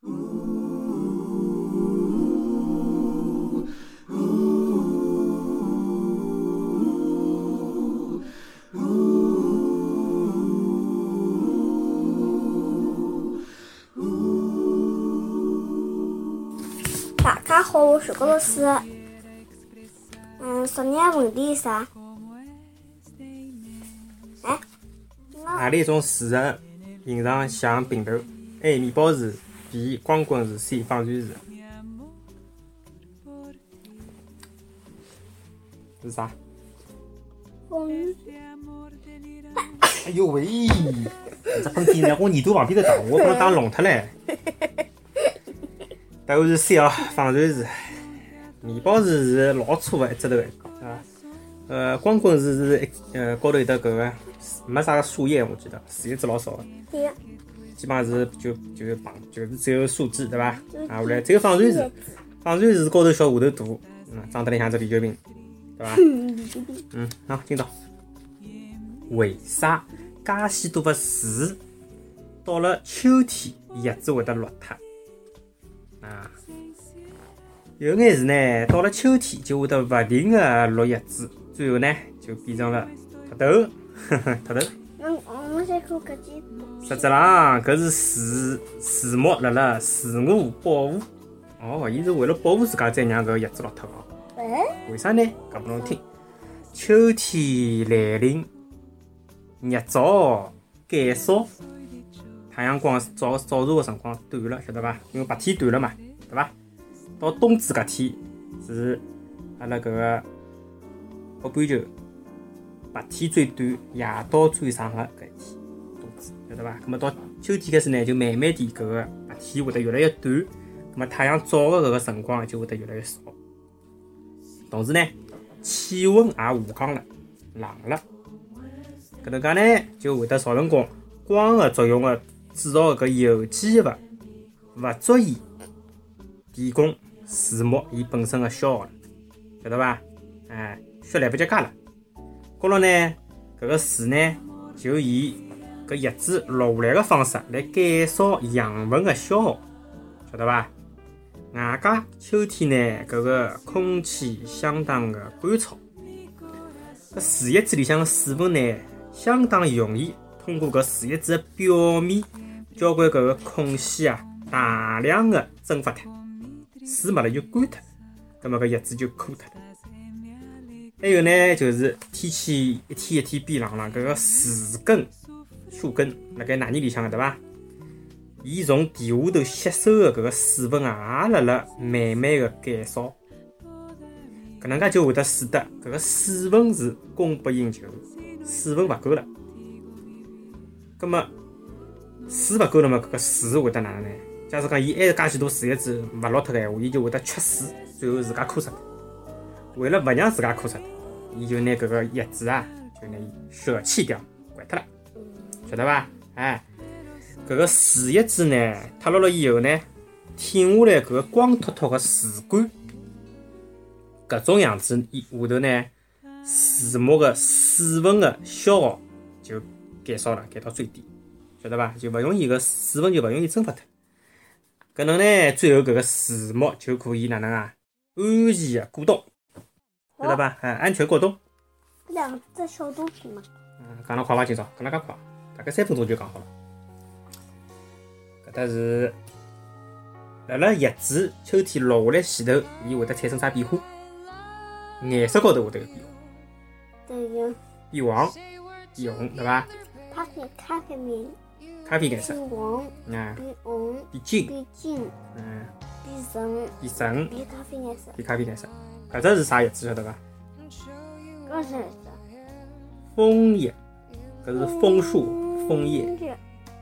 大家好，我是高老师。嗯，昨天问题啥？哎，何里一种事实形状像平头哎面包树 B. 光棍树 C. 纺锤树是啥？哎呦喂！这本地在我耳朵旁边头打，我把它打聋脱唻。答案是 C 哦，纺锤树。面包树是老粗的一只头，啊，呃，光棍树是一呃高头有得个没啥个树叶，我记得树叶子老少个，对呀，基本上是就就是旁就是只有树枝对伐？啊，后来只有纺锤树，纺锤树高头小下头大，嗯，长得来像只啤酒瓶，对伐？嗯，好，听到为啥介许多个树到了秋天叶子会得落脱？啊，有眼树呢，到了秋天就会得勿停个落叶子，最后呢就变成了秃头，呵 呵，秃头。那我们先看搿几实质浪，搿是树树木辣辣自我保护。哦，伊是为了保护自家，才让搿叶子落脱哦。哎，为啥呢？讲拨侬听。秋天来临，日照减少，太阳光照照射个辰光短了，晓得伐？因为白天短了嘛，对伐？到冬至搿天是阿拉搿个北半球白天最短、夜到最长个搿一天，晓得伐？葛末到秋天开始呢，就慢慢地搿个白天会得越来越短，葛么太阳照个搿个辰光就会得越来越少。同时呢，气温也下降了，冷了。搿能介呢，就会得造成光光合作用个制造搿有机物勿足以提供树木伊本身个消耗了，晓得伐？哎，雪来不及加了。高头呢，搿个树呢，就以搿叶子落下来个方式来减少养分个消耗，晓得伐？外加秋天呢，搿个空气相当个干燥，搿树叶子里向个水分呢，相当容易通过搿树叶子个表面交关搿个空隙啊，大量个蒸发脱，水没了就干脱，葛末搿叶子就枯脱了。还有呢，就是天气一天一天变冷了，搿个树根、树根辣盖哪泥里向个对伐？伊从地下头吸收的搿个水分啊，也辣辣慢慢个减少，搿能介就会得使得搿个水分是供不应求，水分勿够了。葛末水勿够了嘛，搿个树会得哪能呢？假使讲伊还是介许多树叶子勿落脱个闲话，伊就会得缺水，最后自家枯死。为了勿让自家枯死，伊就拿搿个叶子啊，就拿伊舍弃掉，掼脱了，晓得伐？哎。搿个树叶子呢，脱落了以后呢，挺下来搿个光秃秃个树干，搿种样子以下头呢，树木个水分个消耗就减少了，减到最低，晓得伐？就勿容易搿水分就勿容易蒸发脱。搿能呢，最后搿个树木就可以哪能啊？安全个过冬，晓得伐？哎，安全过冬。两只小东西嘛，嗯，讲了快伐？今朝讲了介快，大概三分钟就讲好了。搿搭是辣辣叶子秋天落下来前头，伊会得产生啥变化？颜色高头会得有变化，对有变黄、变红，对伐？咖啡咖啡面咖啡颜色变黄啊，变红变金，变金嗯，变橙变橙，变咖啡颜色，变咖啡颜色。搿只是啥叶子晓得伐？搿是啥？枫叶，搿是枫树枫叶。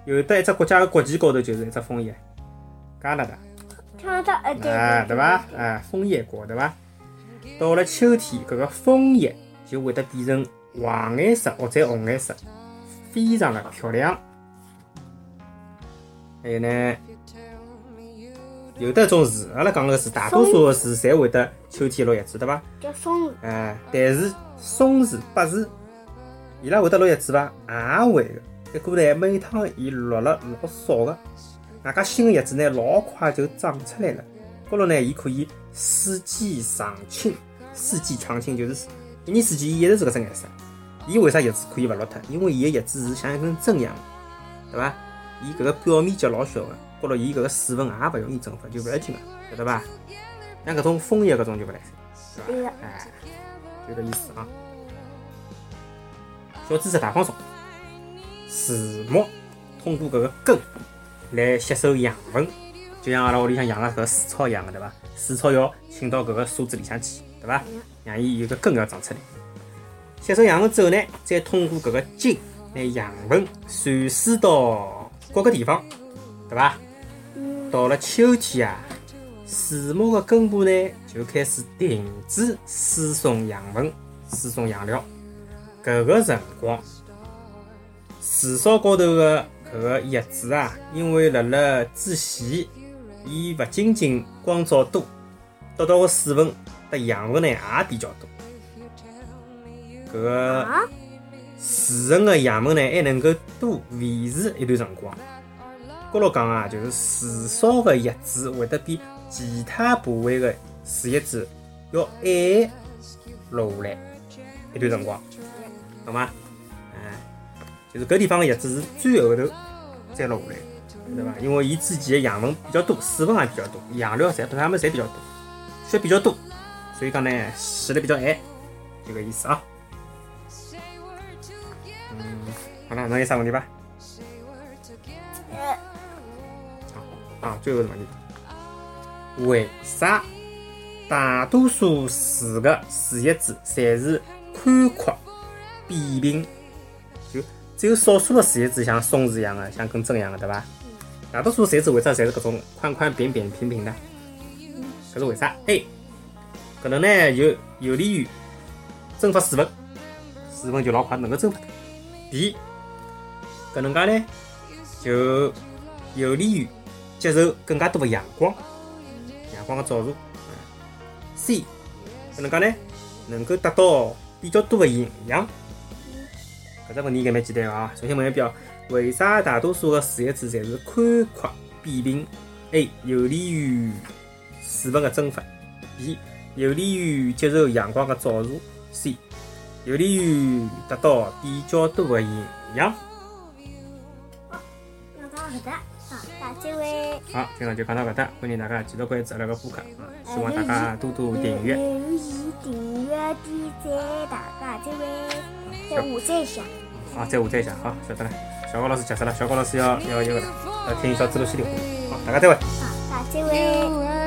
有的一只国家个国旗高头就是一只枫叶，加拿大。啊，对伐？啊，枫叶国，对伐？到了秋天，搿个枫叶就会得变成黄颜色或者红颜色，非常的漂亮。还有呢，有的种树，阿拉讲个树，大多数个树侪会得秋天落叶子，对伐？叫松树哎，但是松树、柏树，伊拉会得落叶子伐？也会个。不过呢，每趟伊落了老少个，外加新个叶子呢，老快就长出来了。高头呢，伊可以四季常青，四季常青就是一年四季伊一直是搿只颜色。伊为啥叶子可以勿落脱？因为伊个叶子是像一根针一样，对伐？伊搿个表面积老小个，高头伊搿个水分也勿容易蒸发，就勿要紧个，晓得伐？像搿种枫叶搿种就勿来塞，对伐？哎，就搿意思啊。小知识大放送，树木通过搿个根来吸收养分，就像阿拉屋里向养个搿个水草一样个，对伐？水草要浸到搿个沙子里向去，对伐？让伊有个根要长出来。吸收养分之后呢，再通过搿个茎拿养分传输到各个地方，对伐？到了秋天啊，树木的根部呢就开始停止输送养分、输送养料。搿个辰光，树梢高头的搿个叶子啊，因为辣辣之前，伊勿仅仅光照多，得到的水分和养分呢也比较多。搿个树层的养分呢，还能够多维持一段辰光。高老讲啊，就是树梢的叶子会得比其他部位的树叶子要晚落下来一段辰光。懂吗？哎，就是搿地方的叶子是最后头再落下来，对伐？因为伊之前个养分比较多，水分也比较多，养料侪它们侪比较多，血比较多，所以讲呢，死的比较晚，就搿意思啊。嗯，好了，侬有啥问题伐？啊，最后个问题，为啥大多数树的树叶子侪是宽阔？扁平，就只有少数的树叶子像松树一样的，像根针一样的，对伐？大多数树叶子为啥侪是搿种宽宽扁扁平平的？搿是为啥？A，搿能呢有有利于蒸发水分，水分就老快能够蒸发。B，搿能介呢就有利于接受更加多的阳光，阳光的照射。C，搿能介呢能够得到比较多的营养。搿只问题应该蛮简单啊！首先问一表，为啥大多数的树叶子侪是宽阔扁平？A 有利于水分的蒸发；B 有利于接受阳光的照射；C 有利于得到比较多的营养。好，大家位。好，今朝就讲到搿搭，欢迎大家继续关注阿拉个播客啊！希望大家多多订阅。留言、订阅、点赞，大家这位。再下载一下。好，再下载一下，好，晓得了。小高老师结束了，小高老师要要一个了，要听小猪猡系列。好，大家再会。好，大家再会。